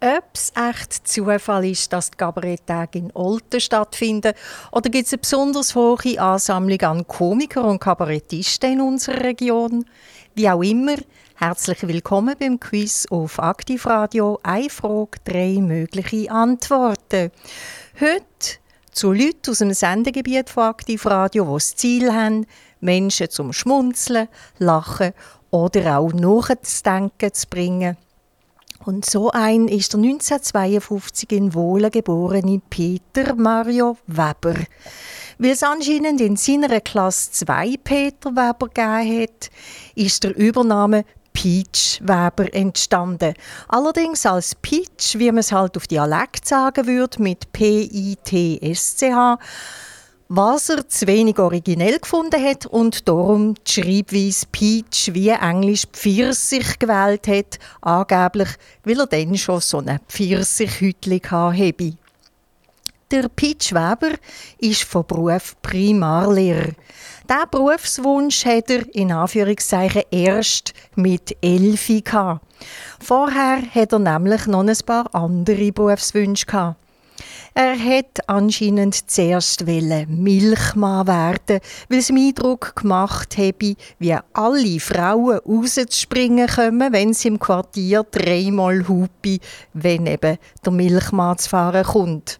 ob es echt Zufall ist, dass die Kabaretttage in Olten stattfinden oder gibt es eine besonders hohe Ansammlung an Komikern und Kabarettisten in unserer Region? Wie auch immer, herzlich willkommen beim Quiz auf Aktivradio. Eine Frage, drei mögliche Antworten. Heute zu Leuten aus dem Sendegebiet von Aktivradio, die das Ziel haben, Menschen zum Schmunzeln, Lachen oder auch nachzudenken zu bringen. Und so ein ist der 1952 in Wohlen geborene Peter Mario Weber. Weil es anscheinend in seiner Klasse zwei Peter Weber gegeben hat, ist der Übername Peach Weber entstanden. Allerdings als Peach, wie man es halt auf Dialekt sagen würde, mit P-I-T-S-C-H was er zu wenig originell gefunden hat und darum die Schreibweise Peach wie Englisch Pfirsich gewählt hat, angeblich, weil er dann schon so eine Pfirsichhütli hatte. Der Peach Weber ist von Beruf Primarlehrer. Diesen Berufswunsch hat er in Anführungszeichen erst mit Elfi. Vorher hat er nämlich noch ein paar andere Berufswünsche gehabt. Er hat anscheinend zuerst Milchmann werden, weil es ihm Eindruck gemacht habe, wie alle Frauen rauszuspringen kommen, wenn sie im Quartier dreimal hupi, wenn eben der Milchmann zu fahren kommt.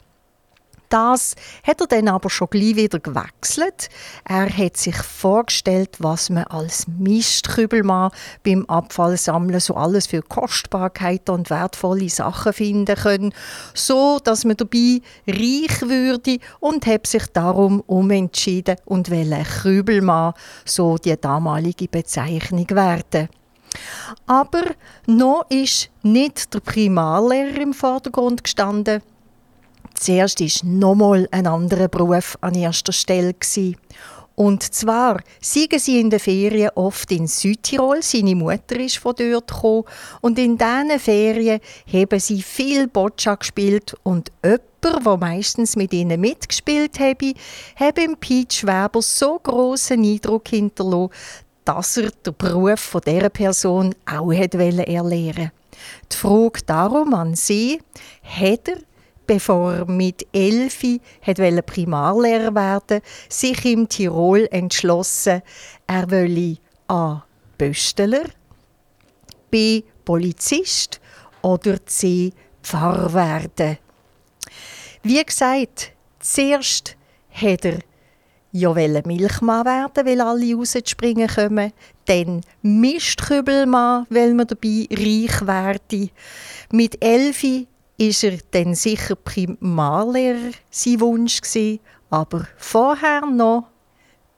Das hat er dann aber schon gleich wieder gewechselt. Er hat sich vorgestellt, was man als Mistkübelmann beim Abfallsammeln so alles für Kostbarkeiten und wertvolle Sachen finden können, so dass man dabei reich würde und hat sich darum umentschieden und will Kübelmann, so die damalige Bezeichnung werden. Aber noch ist nicht der Primarlehrer im Vordergrund gestanden, Zuerst war nochmal ein anderer Beruf an erster Stelle. Und zwar siegen sie in den Ferien oft in Südtirol. Seine Mutter ist von dort gekommen. Und in diesen Ferien haben sie viel Boccia gespielt. Und jemand, der meistens mit ihnen mitgespielt hat, hat im Peach Weber so grossen Eindruck hinterlassen, dass er den Beruf von dieser Person auch erlernen wollte. Die Frage darum an sie, hat er bevor er mit Elfi Primarlehrer werden sich im Tirol entschlossen, er wolle A. Bösteler, B. Polizist oder C. Pfarrer werden. Wie gesagt, zuerst hat er ja Milchmann werden, weil alle rausspringen kommen. Dann Mistkübelmann, weil man dabei reich werde. Mit Elfi ist er dann sicher Primarlehrer sein Wunsch gewesen, aber vorher noch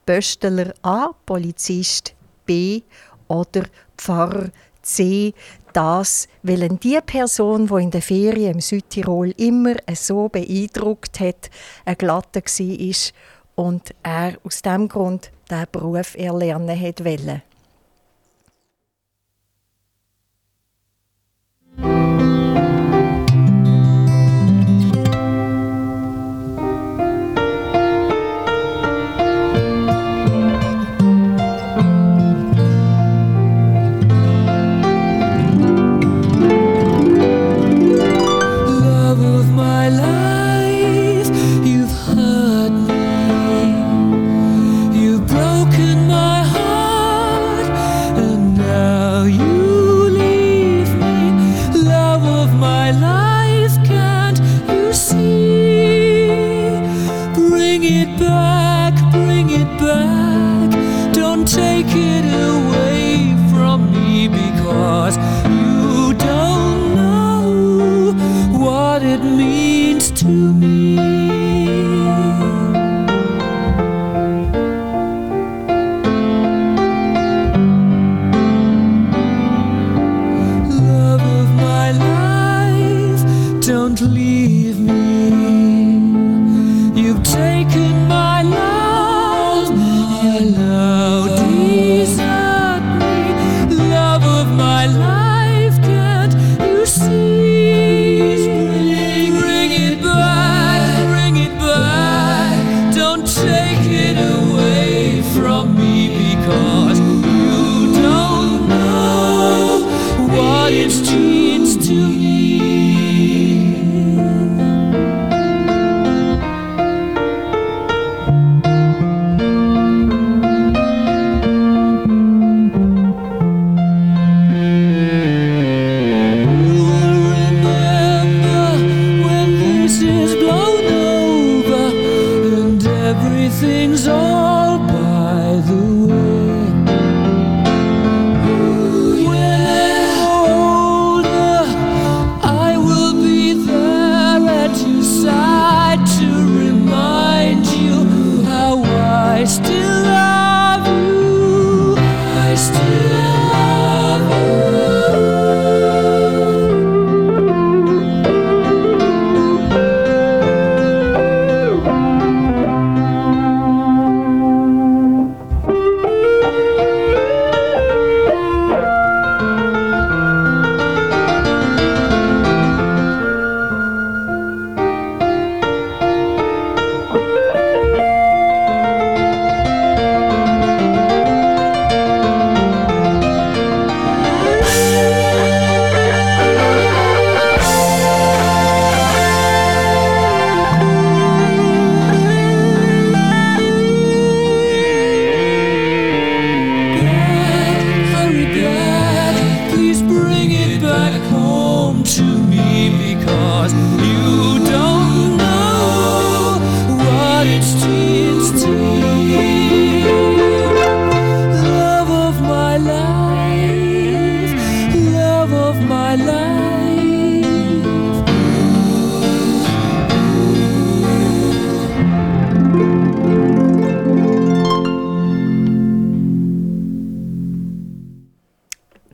Bösteler A, Polizist B oder Pfarrer C. Das, weil die Person, die in der Ferien im Südtirol immer so beeindruckt hat, ein Glatter war und er aus diesem Grund diesen Beruf erlernen wollte.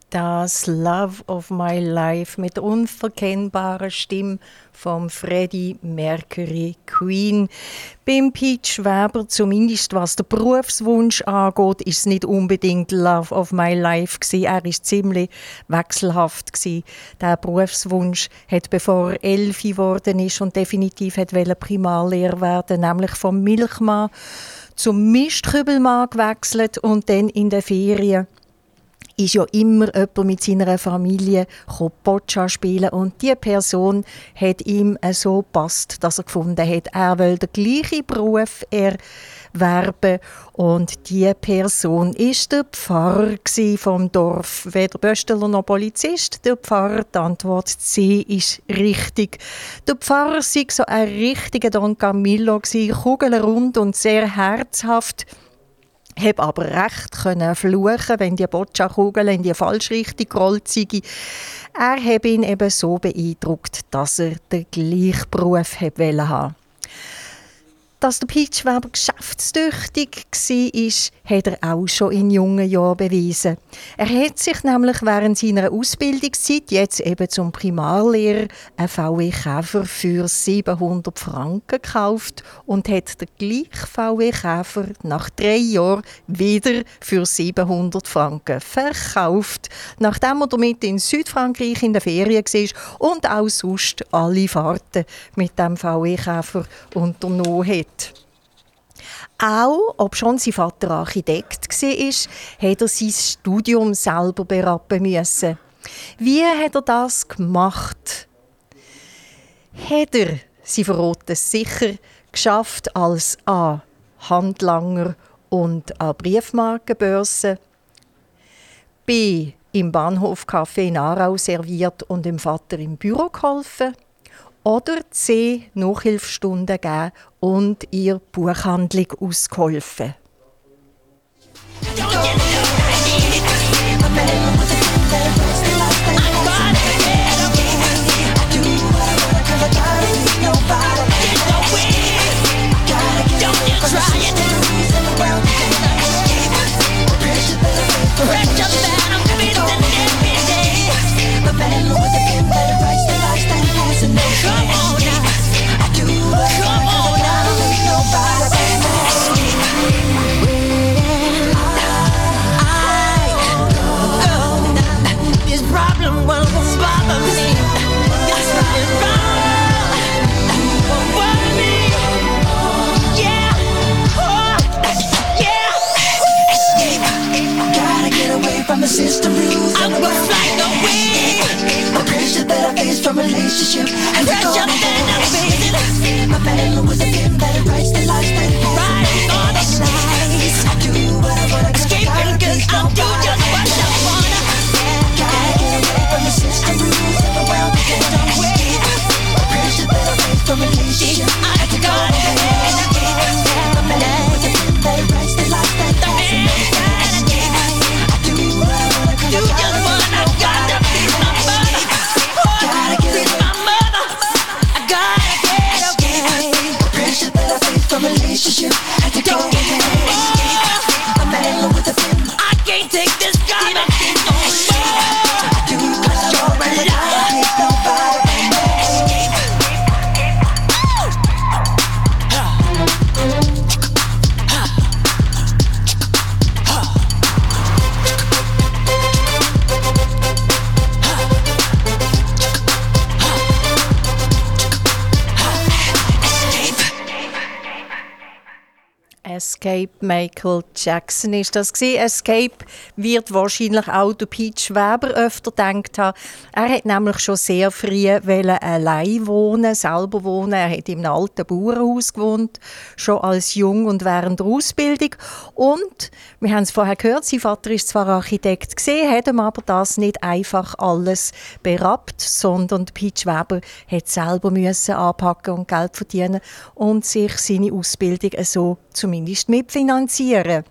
Das Love of My Life mit unverkennbarer Stimme vom Freddie Mercury Queen. Beim Pete Weber, zumindest was der Berufswunsch angeht, ist es nicht unbedingt Love of My Life gewesen. Er ist ziemlich wechselhaft gewesen. Der Berufswunsch hat bevor er elf geworden ist und definitiv hat Primarlehrer werden, nämlich vom Milchmann zum Mistkübelmann gewechselt und dann in den Ferien ist ja immer jemand mit seiner Familie Boccia spielen und die Person hat ihm so passt, dass er gefunden hat, er will den gleichen Beruf erwerben und die Person ist der Pfarrer vom Dorf, weder Bösteler noch Polizist. Der Pfarrer, die Antwort C ist richtig. Der Pfarrer war so ein richtiger Don Camillo, kugelrund und sehr herzhaft habe aber recht können fluchen, wenn die Boccia-Kugel in die falsche Richtung gerollt sei. Er habe ihn eben so beeindruckt, dass er den gleichen Beruf haben dass der Peach geschäftstüchtig war, hat er auch schon in jungen Jahren bewiesen. Er hat sich nämlich während seiner Ausbildungszeit, jetzt eben zum Primarlehrer, einen VW Käfer für 700 Franken gekauft und hat den gleichen VW Käfer nach drei Jahren wieder für 700 Franken verkauft, nachdem er damit in Südfrankreich in der Ferien war und auch sonst alle Fahrten mit dem VW Käfer unternommen hat. Auch, ob schon sein Vater Architekt war, hat er sein Studium selber berappen müssen. Wie hat er das gemacht? Hat er, sie verraten sicher, geschafft als A. Handlanger und an Briefmarkenbörse, B. im Bahnhofcafé in Aarau serviert und dem Vater im Büro geholfen, oder C. Nachhilfestunden geben und ihr Buchhandlung ausgeholfen. System rules. I was flying away. The pressure that I face from relationship has pressure that I'm facing. My battle with the pen that writes the lies that right all the lies. I do what I wanna. Escaping cause I'll do just what I wanna. Gotta get away from the system rules of the world that I'm way. The pressure that I face from relationship. I got it. My battle with the pen that writes the lies that fascinate. Escape Michael Jackson ist das gewesen. Escape wird wahrscheinlich auch der Pete Weber öfter gedacht haben. Er hat nämlich schon sehr früh allein wohnen, selber wohnen. Er hat einem alten Bauernhaus gewohnt, schon als jung und während der Ausbildung. Und wir haben es vorher gehört, sein Vater ist zwar Architekt gesehen, hat ihm aber das nicht einfach alles berappt, sondern Pete Weber hat selber müssen anpacken und Geld verdienen und sich seine Ausbildung so zumindest mitfinanzieren.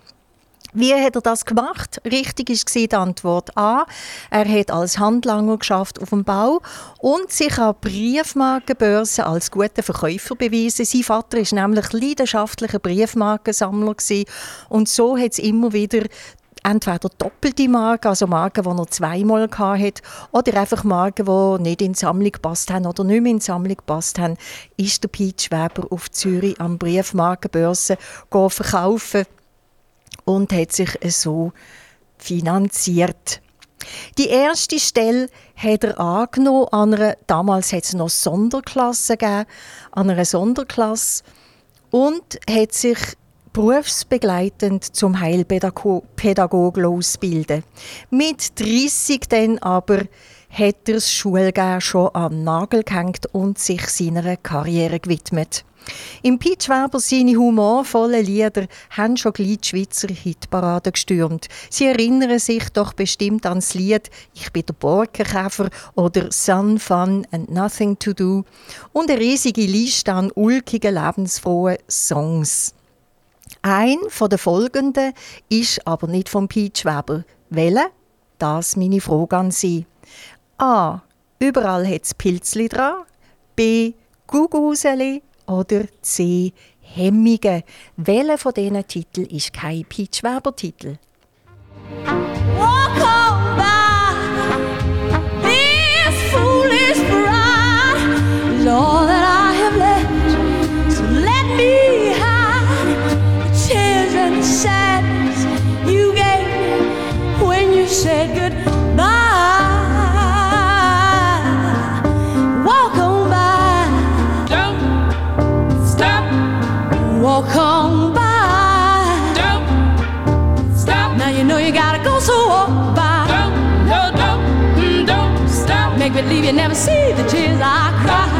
Wie hat er das gemacht? Richtig ist die Antwort A. Er hat als Handlanger geschafft auf dem Bau und sich an Briefmarkenbörsen als guter Verkäufer bewiesen. Sein Vater ist nämlich leidenschaftlicher Briefmarkensammler und so hat es immer wieder entweder doppelte Marken, also Marken, die er zweimal hatte, oder einfach Marken, die nicht in die Sammlung gepasst haben oder nicht mehr in die Sammlung gepasst haben, ist der Pete Schweber auf Zürich am Briefmarkenbörse verkaufen und hat sich so finanziert. Die erste Stelle hat er angenommen an einer, damals hat es noch Sonderklasse gegeben, an einer Sonderklasse und hat sich berufsbegleitend zum Heilpädagogen ausbilden. Mit 30 dann aber hat er das Schulgehen schon am Nagel gehängt und sich seiner Karriere gewidmet. Im Pete Weber seine humorvollen Lieder haben schon gleich die Schweizer Hitparade gestürmt. Sie erinnern sich doch bestimmt an das Lied «Ich bin der Borkenkäfer» oder «Sun, Fun and Nothing to Do» und eine riesige Liste an ulkigen, lebensfrohen Songs. Ein von den folgenden ist aber nicht von Pete Weber. Welche? Das meine Frage an Sie. A. Überall hat es Pilzli dran. B. Guguseli. Oder C. Hemmige. Welcher von diesen Titeln ist kein Pete you never see the tears I cry.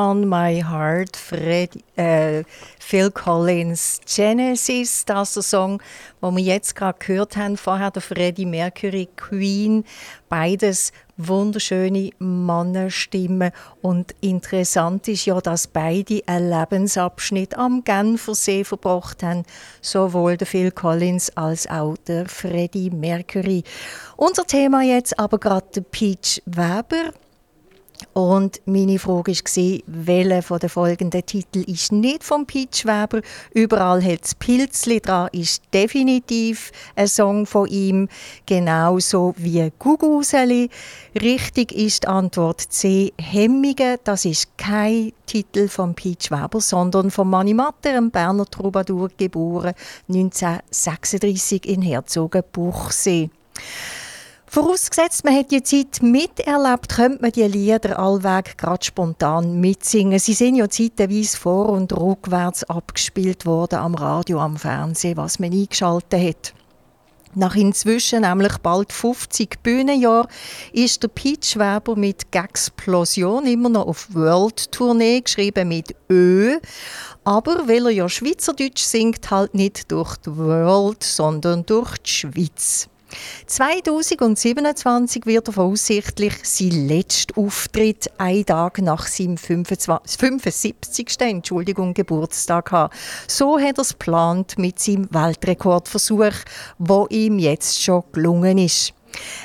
On My Heart, Fred, äh, Phil Collins, Genesis, das ist der Song, den wir jetzt gerade gehört haben, vorher der Freddie Mercury, Queen, beides wunderschöne Mannenstimmen und interessant ist ja, dass beide einen Lebensabschnitt am Genfersee verbracht haben, sowohl der Phil Collins als auch der Freddie Mercury. Unser Thema jetzt aber gerade der Peach Weber. Und meine Frage war, welcher von den folgenden Titeln ist nicht von Peach Weber? Überall hat es Pilzli dran, ist definitiv ein Song von ihm, genauso wie Guguseli. Richtig ist die Antwort C, Hemmige. Das ist kein Titel von Peach Weber, sondern von Manni Matter, einem Berner Troubadour, geboren 1936 in Herzogenbuchsee. Vorausgesetzt, man hat die Zeit miterlebt, könnte man die Lieder allweg gerade spontan mitsingen. Sie sind ja zeitweise vor- und rückwärts abgespielt worden am Radio, am Fernsehen, was man eingeschaltet hat. Nach inzwischen nämlich bald 50 Bühnenjahren ist der Peach Weber mit Gexplosion immer noch auf World Tournee, geschrieben mit Ö. Aber weil er ja Schweizerdeutsch singt, halt nicht durch die World, sondern durch die Schweiz. 2027 wird er voraussichtlich sein letzter Auftritt einen Tag nach seinem 25, 75. Entschuldigung, Geburtstag haben. So hat er es geplant mit seinem Weltrekordversuch, wo ihm jetzt schon gelungen ist.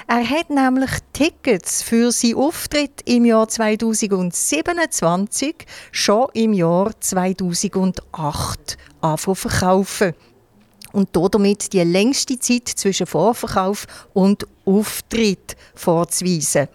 Er hat nämlich Tickets für seinen Auftritt im Jahr 2027 schon im Jahr 2008 anfangen verkaufen und damit die längste Zeit zwischen Vorverkauf und Auftritt vorzuweisen.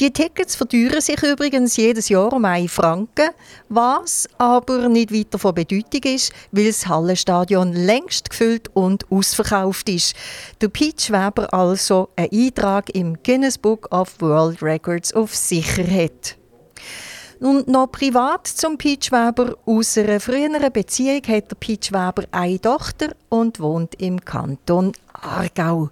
Die Tickets verteuern sich übrigens jedes Jahr um einen Franken, was aber nicht weiter von Bedeutung ist, weil das Hallenstadion längst gefüllt und ausverkauft ist. Der Peach Weber also einen Eintrag im Guinness Book of World Records auf Sicherheit. Und noch privat zum Peach Weber. Aus einer früheren Beziehung hat der Peach Weber eine Tochter und wohnt im Kanton Aargau.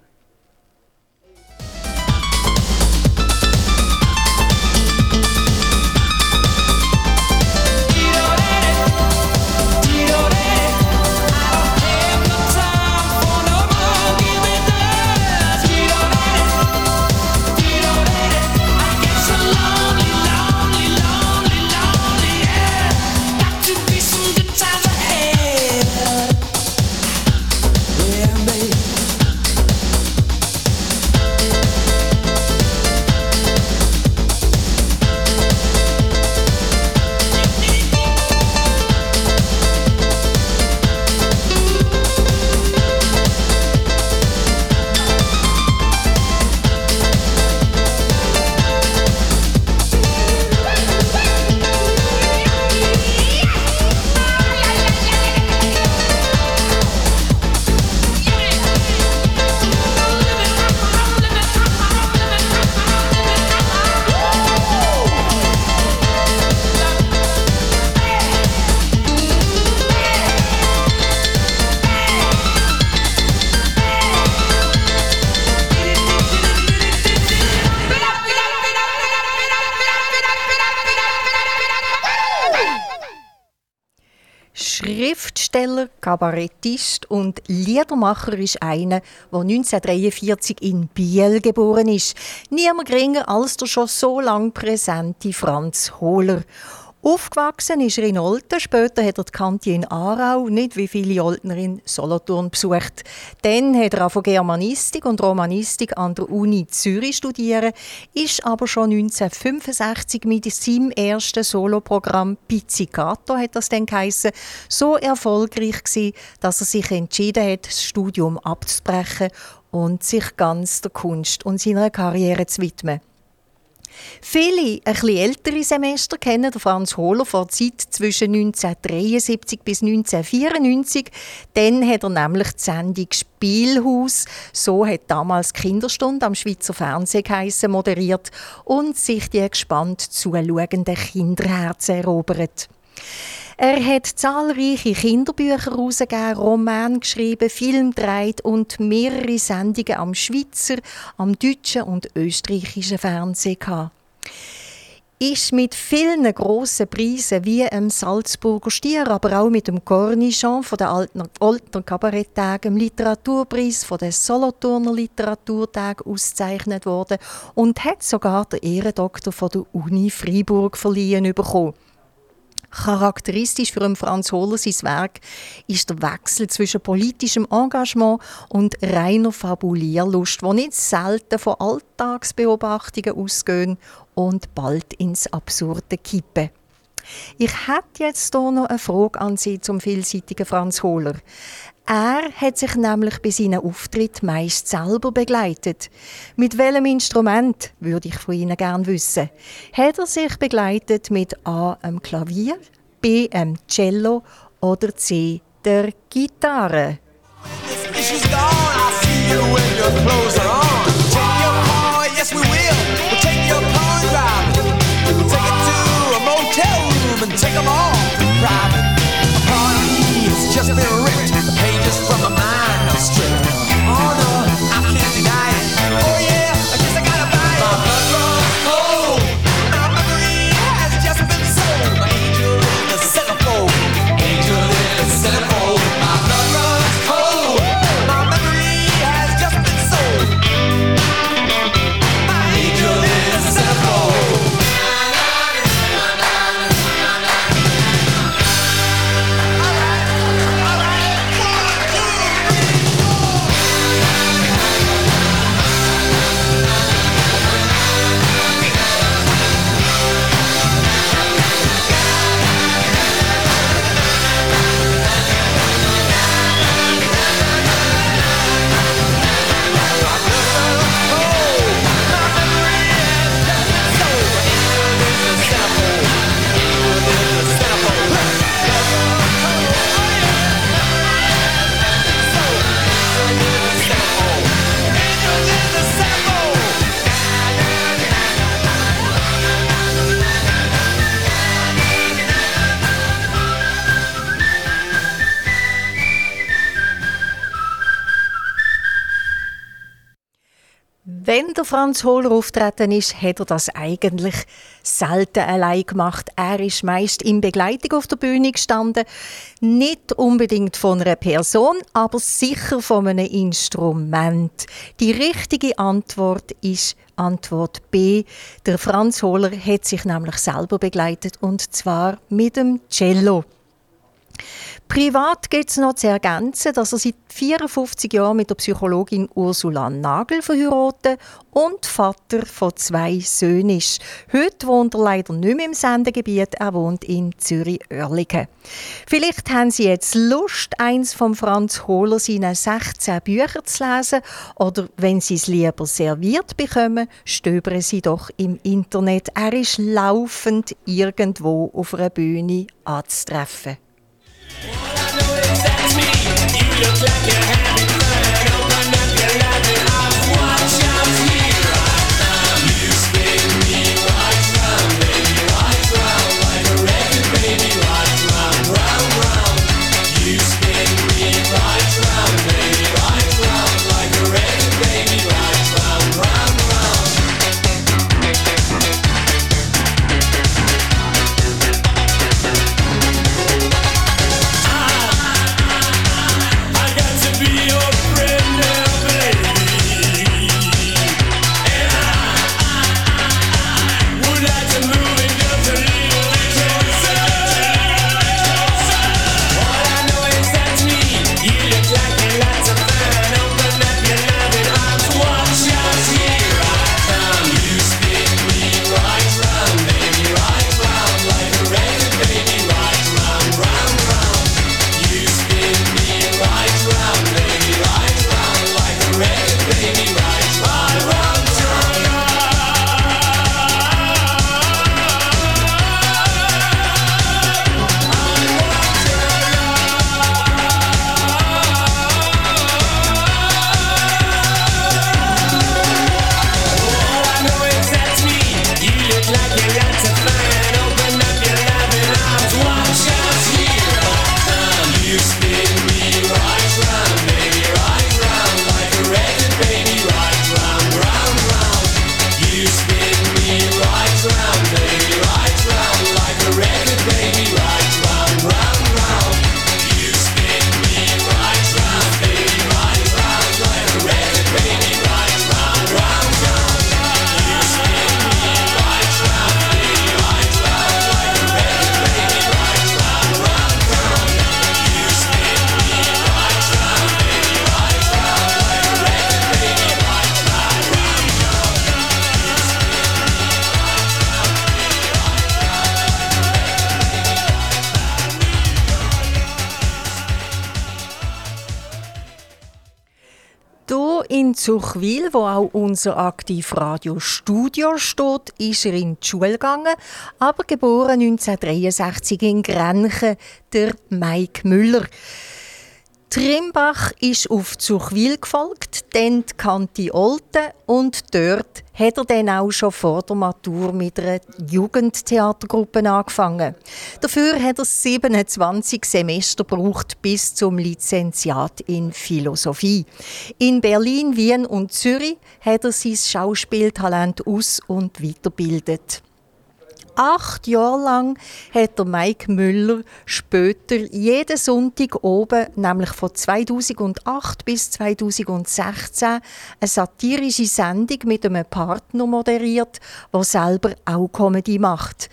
Kabarettist und Liedermacher ist einer, der 1943 in Biel geboren ist. Niemand geringer als der schon so lang präsente Franz Hohler. Aufgewachsen ist er in Olten, später hat er die Kante in Aarau, nicht wie viele Oltner in Solothurn besucht. Dann hat er von Germanistik und Romanistik an der Uni Zürich studiert, ist aber schon 1965 mit seinem ersten Soloprogramm Pizzicato, hat das dann geheissen, so erfolgreich gewesen, dass er sich entschieden hat, das Studium abzubrechen und sich ganz der Kunst und seiner Karriere zu widmen. Viele, bisschen ältere Semester kennen Franz Hohler vor Zeit zwischen 1973 bis 1994. Dann hat er nämlich die Sendung Spielhaus, so hat damals Kinderstunde am Schweizer Fernsehen geheissen, moderiert und sich die gespannt zuschauenden Kinderherzen erobert. Er hat zahlreiche Kinderbücher herausgegeben, Romane geschrieben, Film gedreht und mehrere Sendungen am Schweizer, am deutschen und österreichischen Fernsehen gehabt. ist mit vielen grossen Preisen wie dem Salzburger Stier, aber auch mit dem Cornichon von den alten, Kabaretttagen, dem Literaturpreis von den Solothurner Literaturtagen ausgezeichnet worden und hat sogar den Ehrendoktor von der Uni Freiburg verliehen bekommen. Charakteristisch für Franz Hohler sein Werk ist der Wechsel zwischen politischem Engagement und reiner Fabulierlust, wo nicht selten von Alltagsbeobachtungen ausgehen und bald ins Absurde kippen. Ich hätte jetzt hier noch eine Frage an Sie zum vielseitigen Franz Hohler. Er hat sich nämlich bei seinen Auftritt meist selber begleitet. Mit welchem Instrument, würde ich von Ihnen gerne wissen. Hat er sich begleitet mit A einem Klavier, B einem Cello oder C der Gitarre? just been Franz Hohler auftreten ist, hat er das eigentlich selten allein gemacht. Er ist meist in Begleitung auf der Bühne gestanden. Nicht unbedingt von einer Person, aber sicher von einem Instrument. Die richtige Antwort ist Antwort B. Der Franz Hohler hat sich nämlich selber begleitet und zwar mit dem Cello. Privat geht es noch zu ergänzen, dass er seit 54 Jahren mit der Psychologin Ursula Nagel verheiratet und Vater von zwei Söhnen ist. Heute wohnt er leider nicht mehr im Sendegebiet, er wohnt in Zürich-Oerlikon. Vielleicht haben Sie jetzt Lust, eins von Franz Hohler seine 16 Bücher zu lesen oder wenn Sie es lieber serviert bekommen, stöbern Sie doch im Internet. Er ist laufend irgendwo auf einer Bühne anzutreffen. All I know is that's me. You look like you're having Zuchwil, wo auch unser Aktivradio-Studio steht, ist er in die Schule gegangen, aber geboren 1963 in Grenchen, der Mike Müller. Trimbach ist auf Zuchwil gefolgt, dann die Kante Olten und dort hat er dann auch schon vor der Matur mit einer Jugendtheatergruppe angefangen. Dafür hat er 27 Semester gebraucht bis zum Lizenziat in Philosophie. In Berlin, Wien und Zürich hat er sein Schauspieltalent aus- und weiterbildet. Acht Jahre lang hat der Mike Müller später jeden Sonntag oben, nämlich von 2008 bis 2016, eine satirische Sendung mit einem Partner moderiert, der selber auch Comedy macht.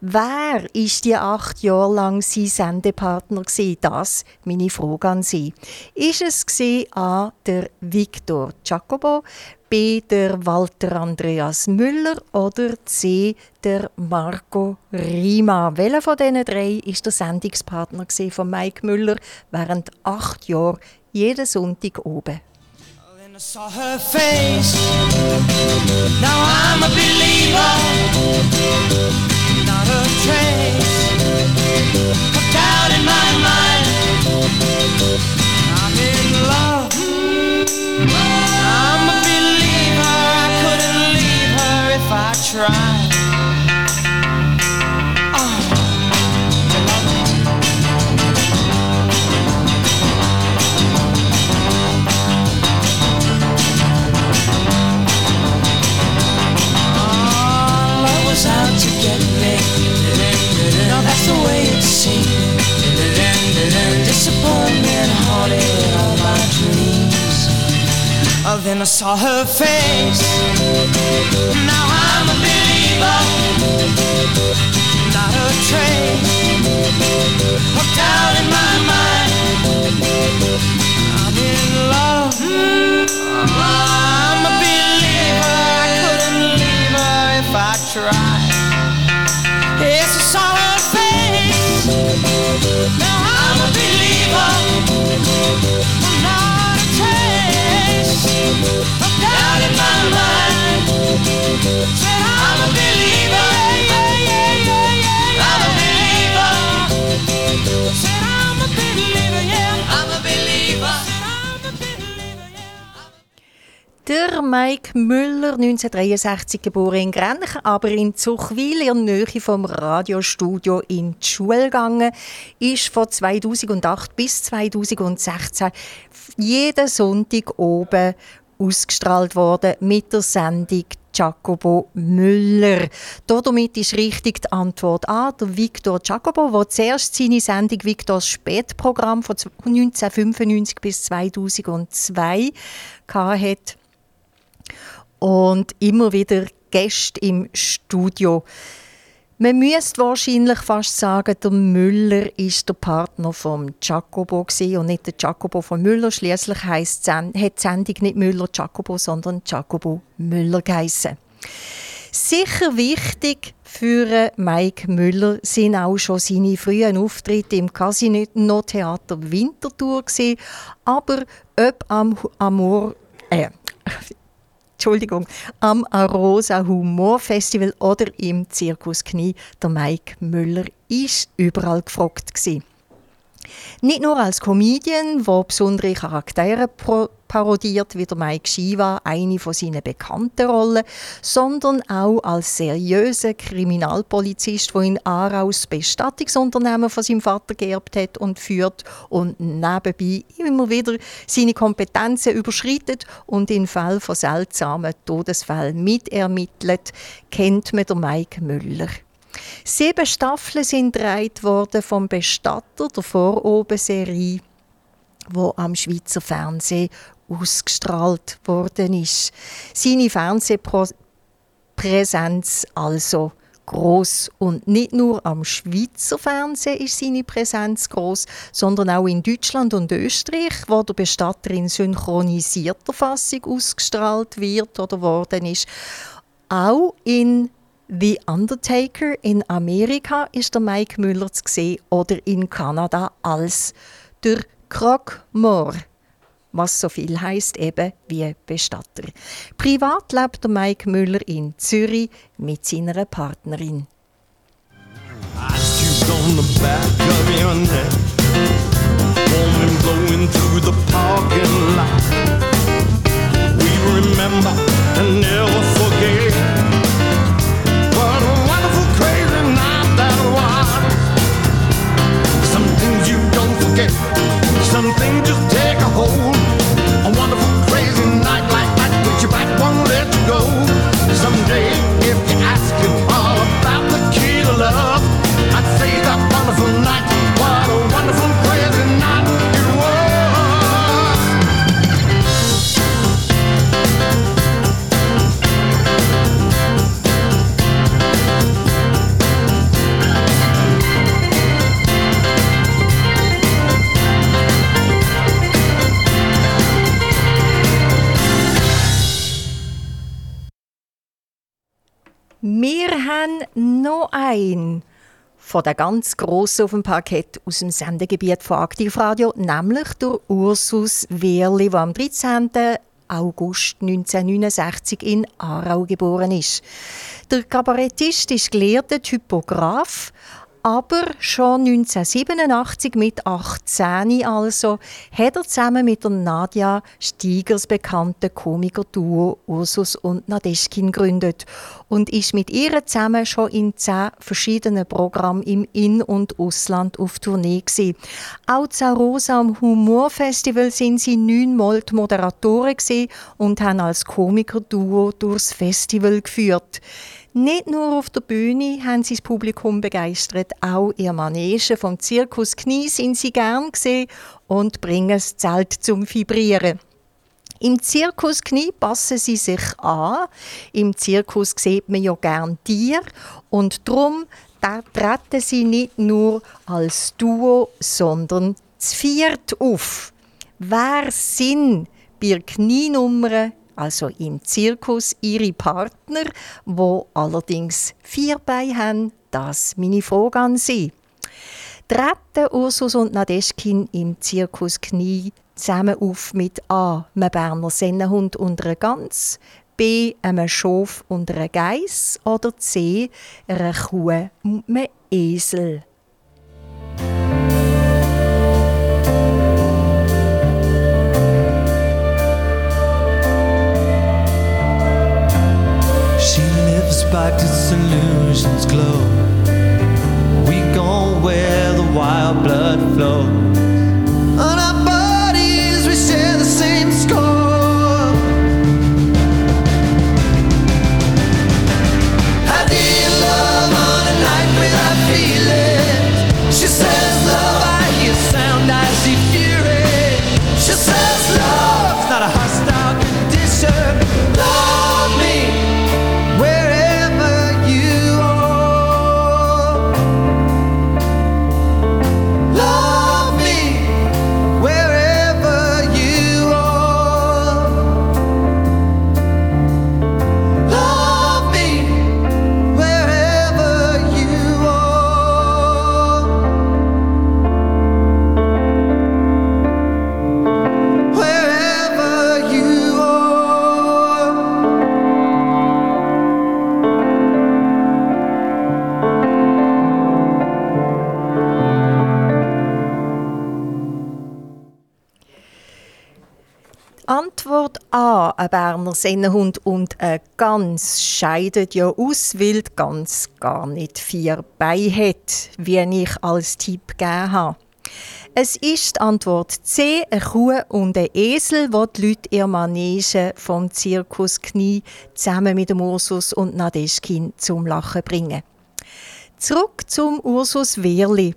Wer ist die acht Jahre lang sein Sendepartner gewesen? Das meine Frage an Sie. Ist es A. der Victor Jacobo, B. der Walter Andreas Müller oder C. der Marco Rima? Welcher von diesen drei ist der Sendungspartner von Mike Müller während acht Jahren jeden Sonntag oben? I saw her face. Now I'm a believer. Not a trace of doubt in my mind. I'm in love. I'm a believer. I couldn't leave her if I tried. The way it seemed. Disappointment haunted all my dreams. Oh, then I saw her face. Now I'm a believer. Not a trace. Mike Müller, 1963 geboren in Grenchen, aber in Zuchwil in der Nähe vom Radiostudio in die Schule gegangen, ist von 2008 bis 2016 jeden Sonntag oben ausgestrahlt worden mit der Sendung Jacobo Müller. Damit ist richtig die Antwort A. Der Victor Jacobo, der zuerst seine Sendung Victors Spätprogramm von 1995 bis 2002 hatte und immer wieder Gäste im Studio. Man müsste wahrscheinlich fast sagen, der Müller ist der Partner von Jacobo und nicht der Jacobo von Müller. Schließlich heißt hat die Sendung nicht Müller Jacobo, sondern Jacobo Müller geheißen. Sicher wichtig für Mike Müller sind auch schon seine frühen Auftritte im Casino Theater Winterthur aber ob am Amor äh, Entschuldigung, am Arosa Humor Festival oder im Zirkus Knie. Der Mike Müller ist überall gefragt gewesen. Nicht nur als Comedian, der besondere Charaktere parodiert, wie der Mike Shiva, eine von seinen bekannten Rollen, sondern auch als seriöser Kriminalpolizist, der in Aarau das Bestattungsunternehmen von seinem Vater geerbt hat und führt und nebenbei immer wieder seine Kompetenzen überschreitet und in Fall von seltsamen Todesfällen mitermittelt, kennt man den Mike Müller. Sieben Staffeln sind gedreht worden vom Bestatter der Voroben-Serie, wo am Schweizer Fernsehen ausgestrahlt worden ist. Seine Fernsehpräsenz also groß und nicht nur am Schweizer Fernsehen ist seine Präsenz groß, sondern auch in Deutschland und Österreich, wo der Bestatter in synchronisierter Fassung ausgestrahlt wird oder worden ist. Auch in The Undertaker in Amerika ist der Mike Müller zu sehen oder in Kanada als der Croque-Mort. was so viel heißt eben wie Bestatter. Privat lebt der Mike Müller in Zürich mit seiner Partnerin. remember and never forget. Some things just take a hold. Einen von der ganz grossen auf dem Parkett aus dem Sendegebiet von Aktivradio, nämlich der Ursus Wehrli, der am 13. August 1969 in Aarau geboren ist. Der Kabarettist ist gelehrter Typograf, aber schon 1987, mit 18 also, hat er zusammen mit der Nadja Stiegers bekannte Komiker-Duo Ursus und Nadeschkin gegründet und ist mit ihr zusammen schon in zehn verschiedenen Programmen im In- und Ausland auf Tournee gewesen. Auch zu Rosa am Humorfestival sind sie neunmal die Moderatoren und haben als Komiker-Duo durchs Festival geführt. Nicht nur auf der Bühne haben sie das Publikum begeistert, auch ihr Manege vom Zirkus Knie sind sie gern gesehen und bringen das Zelt zum Vibrieren. Im Zirkus Knie passen sie sich an. Im Zirkus sieht man ja gern Tiere und darum treten sie nicht nur als Duo, sondern zu viert auf. Wer sind bei Knienummern also im Zirkus, ihre Partner, wo allerdings vier Beine haben, das meine Frage an Sie. Treten Ursus und Nadeschkin im Zirkus Knie zusammen auf mit A. einem Berner Sennenhund und einer Gans, B. einem Schof und einer Geiss oder C. einer Kuh und einem Esel. By disillusions glow. We go where the wild blood flows. Antwort A, ein Berner Sennenhund und eine Gans scheidet ja aus, weil die Gans gar nicht vier Beine hat, wie ich als Tipp gegeben habe. Es ist die Antwort C, eine Kuh und ein Esel, wo die Leute ihr Manege vom Zirkus Knie zusammen mit dem Ursus und Nadeschkin zum Lachen bringen. Zurück zum Ursus Wehrli.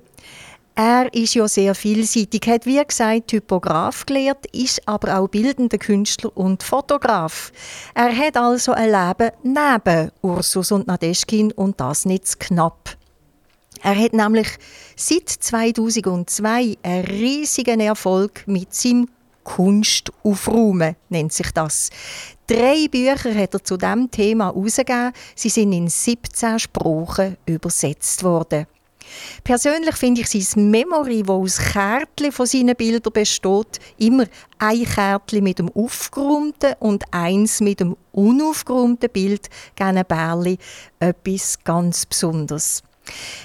Er ist ja sehr vielseitig, hat wie gesagt Typograf gelehrt, ist aber auch bildender Künstler und Fotograf. Er hat also ein Leben neben Ursus und Nadeschkin und das nicht zu knapp. Er hat nämlich seit 2002 einen riesigen Erfolg mit seinem Kunst aufräumen, nennt sich das. Drei Bücher hat er zu diesem Thema herausgegeben. Sie sind in 17 Sprachen übersetzt worden. Persönlich finde ich sein Memory, wo aus Kärtchen von seinen Bildern besteht, immer ein Kärtchen mit dem aufgeräumten und eins mit dem unaufgeräumten Bild, gerne Bärli, etwas ganz Besonderes.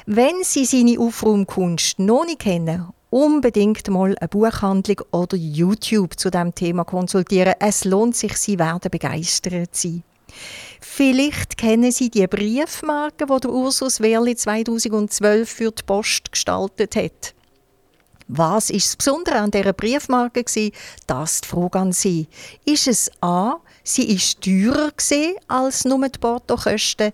Wenn Sie seine Aufraumkunst noch nicht kennen unbedingt mal eine Buchhandlung oder YouTube zu dem Thema konsultieren. Es lohnt sich, Sie werden begeistert sein. Vielleicht kennen Sie die Briefmarke, die der Ursus Werli 2012 für die Post gestaltet hat. Was ist das Besondere an dieser Briefmarke? Das ist die Frage an Sie. Ist es A, sie ist teurer als nur die Portokosten?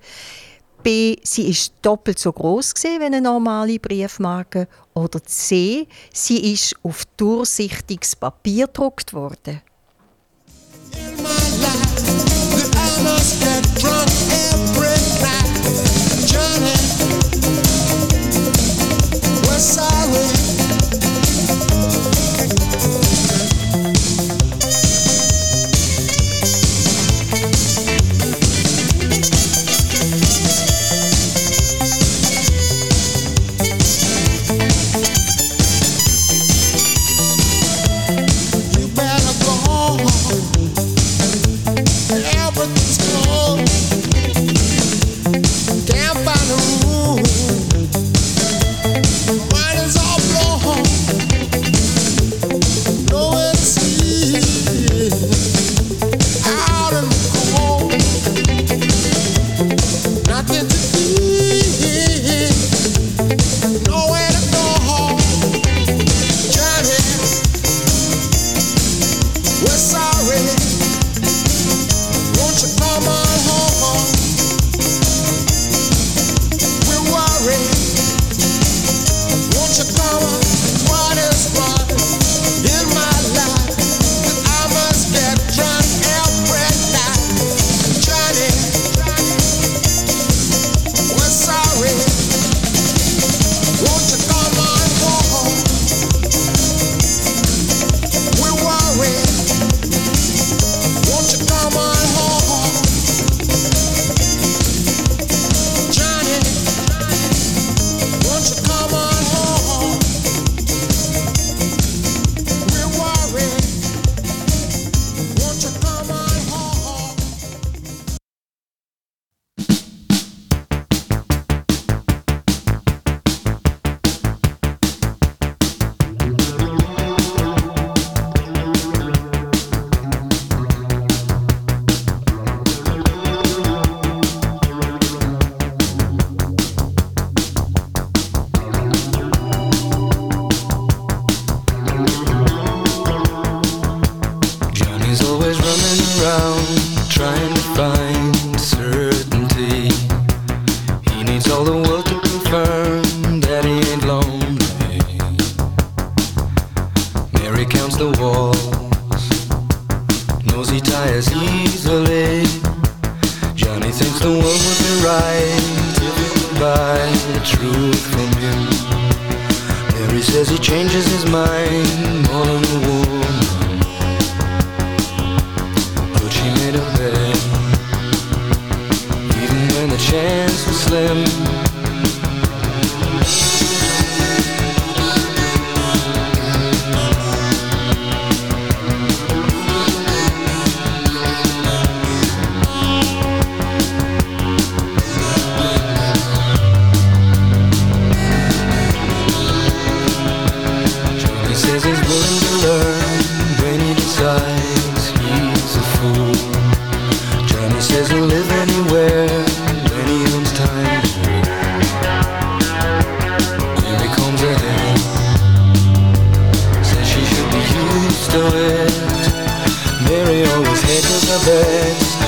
B, sie ist doppelt so groß wie eine normale Briefmarke. Oder C, sie ist auf durchsichtiges Papier gedruckt worden. In my life, I must get drunk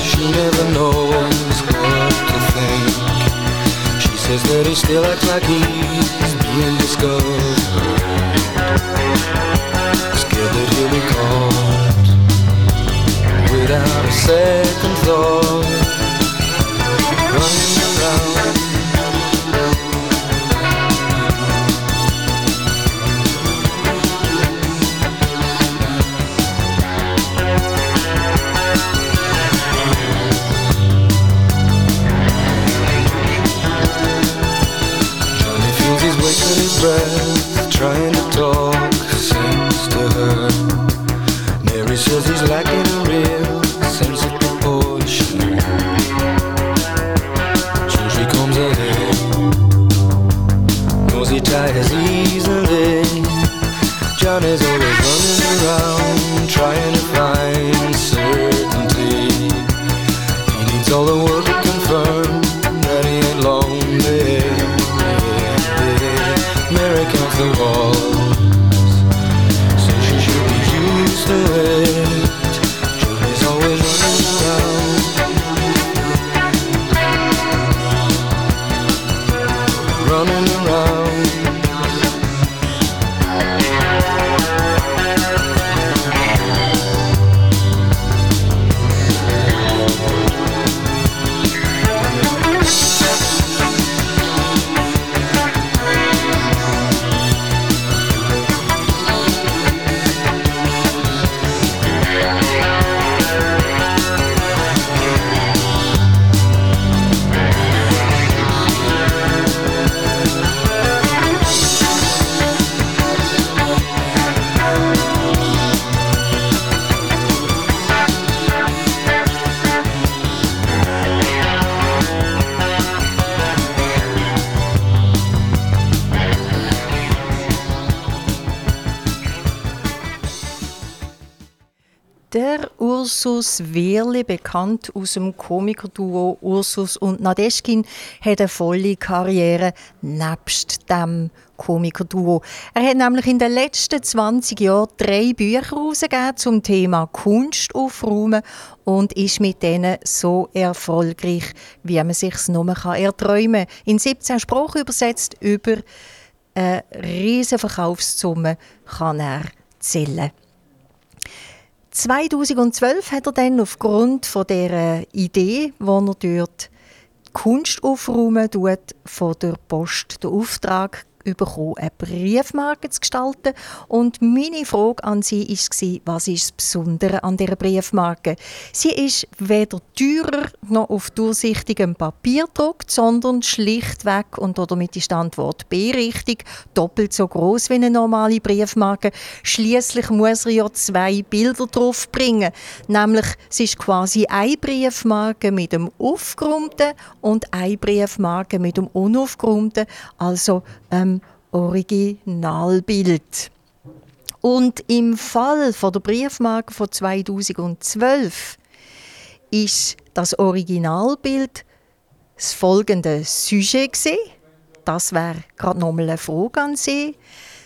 She never knows what to think. She says that he still acts like he's being discovered. Scared that he'll be caught Without a second thought. Running around She says he's lacking a rib Ursus Wehrli, bekannt aus dem Komikerduo Ursus und Nadeschkin, hat eine volle Karriere nebst dem Komikerduo. Er hat nämlich in den letzten 20 Jahren drei Bücher herausgegeben zum Thema Kunst aufräumen und ist mit denen so erfolgreich, wie man sich nur erträumen kann. In 17 Sprachen übersetzt über eine riesige Verkaufssumme kann er zählen. 2012 hat er dann aufgrund von der Idee, wo er dort Kunst aufräumen tut, von der Post den Auftrag bekommen, eine Briefmarke zu gestalten. Und meine Frage an sie war, was ist das Besondere an dieser Briefmarke? Sie ist weder teurer noch auf durchsichtigem Papier gedruckt, sondern schlichtweg, und damit ist die Antwort B richtig, doppelt so groß wie eine normale Briefmarke. Schließlich muss er ja zwei Bilder drauf bringen. Nämlich, es ist quasi eine Briefmarke mit dem aufgeräumten und eine Briefmarke mit dem unaufgeräumten. Also ähm, Originalbild. Und im Fall von der Briefmarke von 2012 ist das Originalbild das folgende Sujet gewesen. Das wäre gerade nochmal eine Frage an Sie.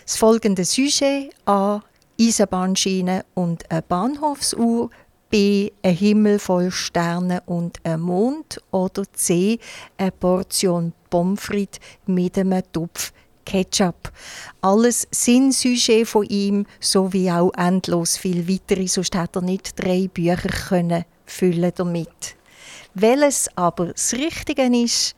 Das folgende Sujet A. Eisenbahnschiene und eine Bahnhofsuhr. B. Ein Himmel voll Sterne und ein Mond. Oder C. Eine Portion Pommes frites mit einem Topf Ketchup. Alles sind von ihm, sowie auch endlos viel weitere, sonst hätte er nicht drei Bücher können füllen damit. Welches aber das Richtige ist,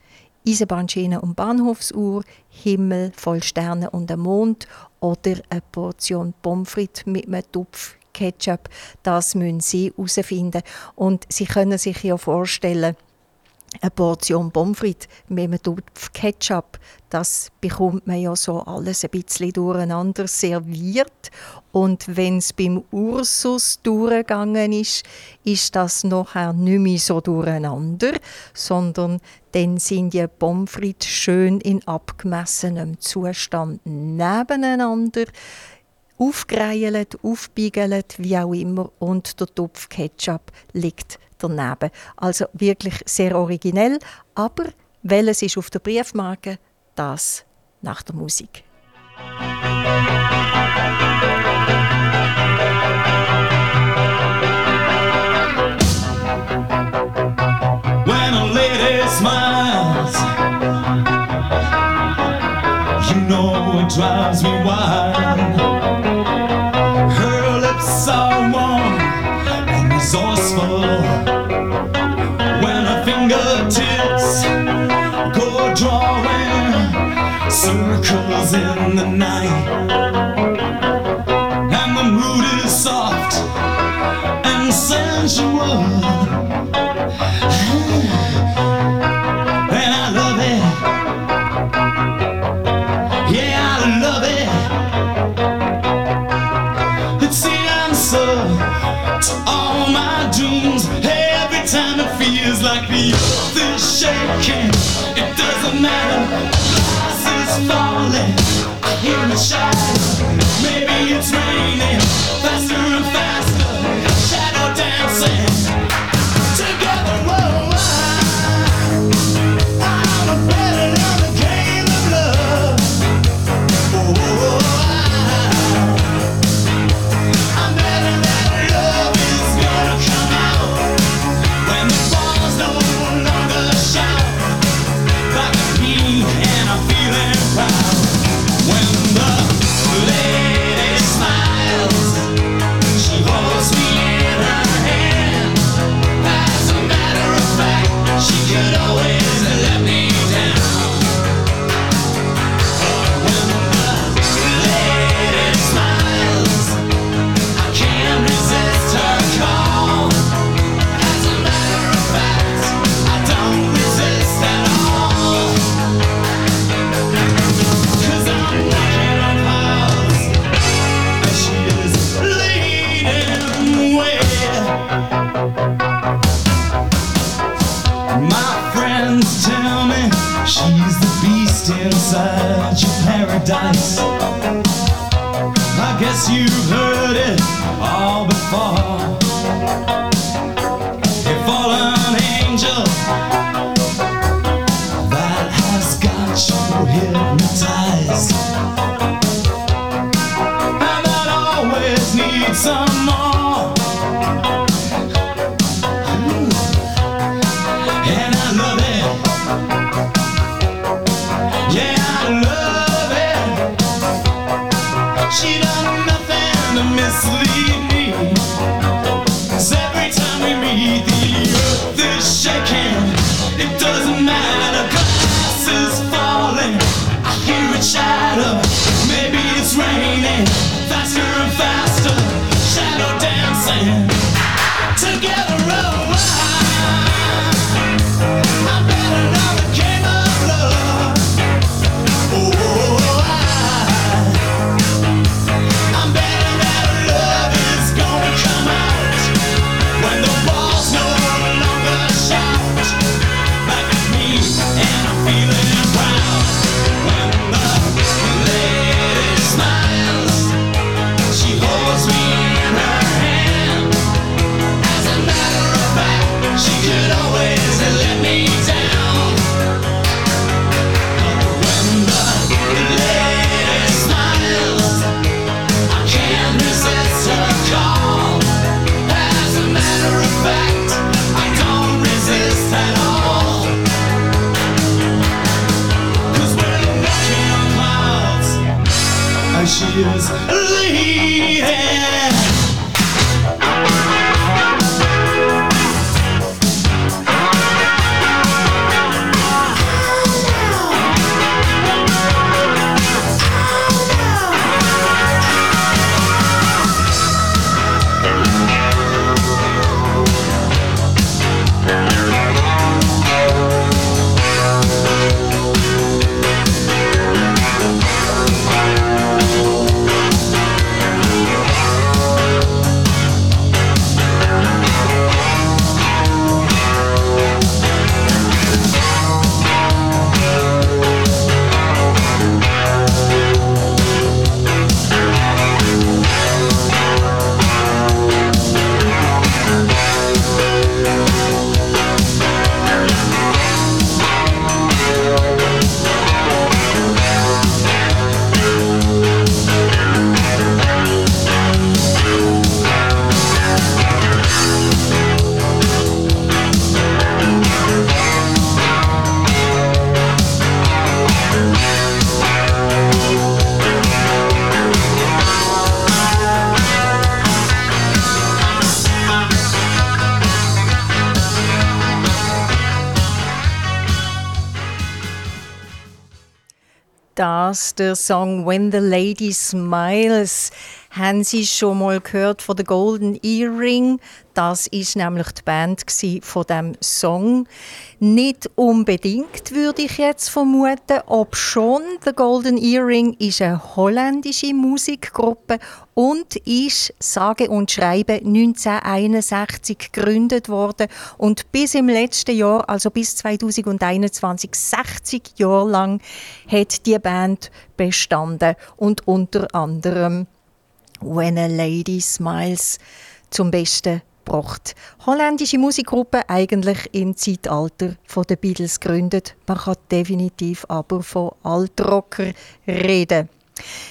Eisenbahnschiene und Bahnhofsuhr, Himmel voll Sterne und ein Mond oder eine Portion Pommes frites mit einem Topf Ketchup, das müssen Sie herausfinden. Und Sie können sich ja vorstellen, eine Portion frites mit einem Topf Ketchup, das bekommt man ja so alles ein bisschen durcheinander serviert. Und wenn es beim Ursus durchgegangen ist, ist das nachher nicht mehr so durcheinander, sondern dann sind die frites schön in abgemessenem Zustand nebeneinander aufgereilt, aufbiegelt, wie auch immer, und der Topf Ketchup liegt daneben. Also wirklich sehr originell, aber welches ist auf der Briefmarke? Das nach der Musik. When a lady smiles, you know it drives me circles in the night. And the mood is soft and sensual. And I love it. Yeah, I love it. It's the answer to all my dreams. Every time it feels like the earth is shaking, it doesn't matter falling. I hear the shadow. Maybe it's raining faster and faster. you've heard. Baxter song When the Lady Smiles. Haben Sie schon mal gehört von der Golden Earring? Das ist nämlich die Band von dem Song. Nicht unbedingt würde ich jetzt vermuten, ob schon The Golden Earring ist eine holländische Musikgruppe und ist sage und schreibe 1961 gegründet worden und bis im letzten Jahr, also bis 2021, 60 Jahre lang hat die Band bestanden und unter anderem When a Lady Smiles zum Besten gebracht. Holländische Musikgruppe eigentlich im Zeitalter der Beatles gegründet. Man kann definitiv aber von Altrocker reden.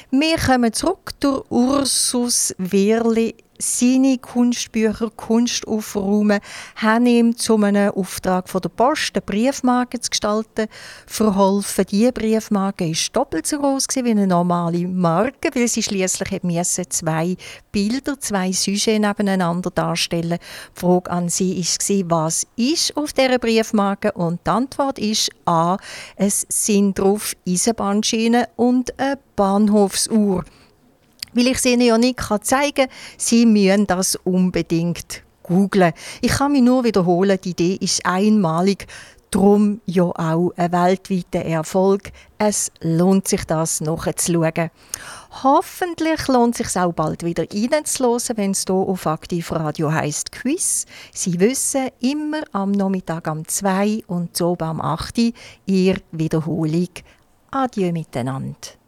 Wir kommen zurück durch Ursus Wehrli seine Kunstbücher, Kunst aufräumen, haben ihm zu einem Auftrag von der Post eine Briefmarke zu gestalten verholfen. Diese Briefmarke war doppelt so groß wie eine normale Marke, weil sie schließlich zwei Bilder, zwei Sujets nebeneinander darstellen. Die Frage an sie war, was ist auf dieser Briefmarke? Und die Antwort ist A. Es sind drauf Eisenbahnschienen und eine Bahnhofsuhr. Weil ich es Ihnen ja nicht zeigen kann, Sie müssen das unbedingt googlen. Ich kann mich nur wiederholen, die Idee ist einmalig, darum ja auch ein weltweiter Erfolg. Es lohnt sich, das nachzuschauen. Hoffentlich lohnt es sich auch bald wieder reinzuhören, wenn es hier auf Aktiv Radio heisst Quiz. Sie wissen, immer am Nachmittag um 2 und so am 8 Uhr, ihr Wiederholung. Adieu miteinander.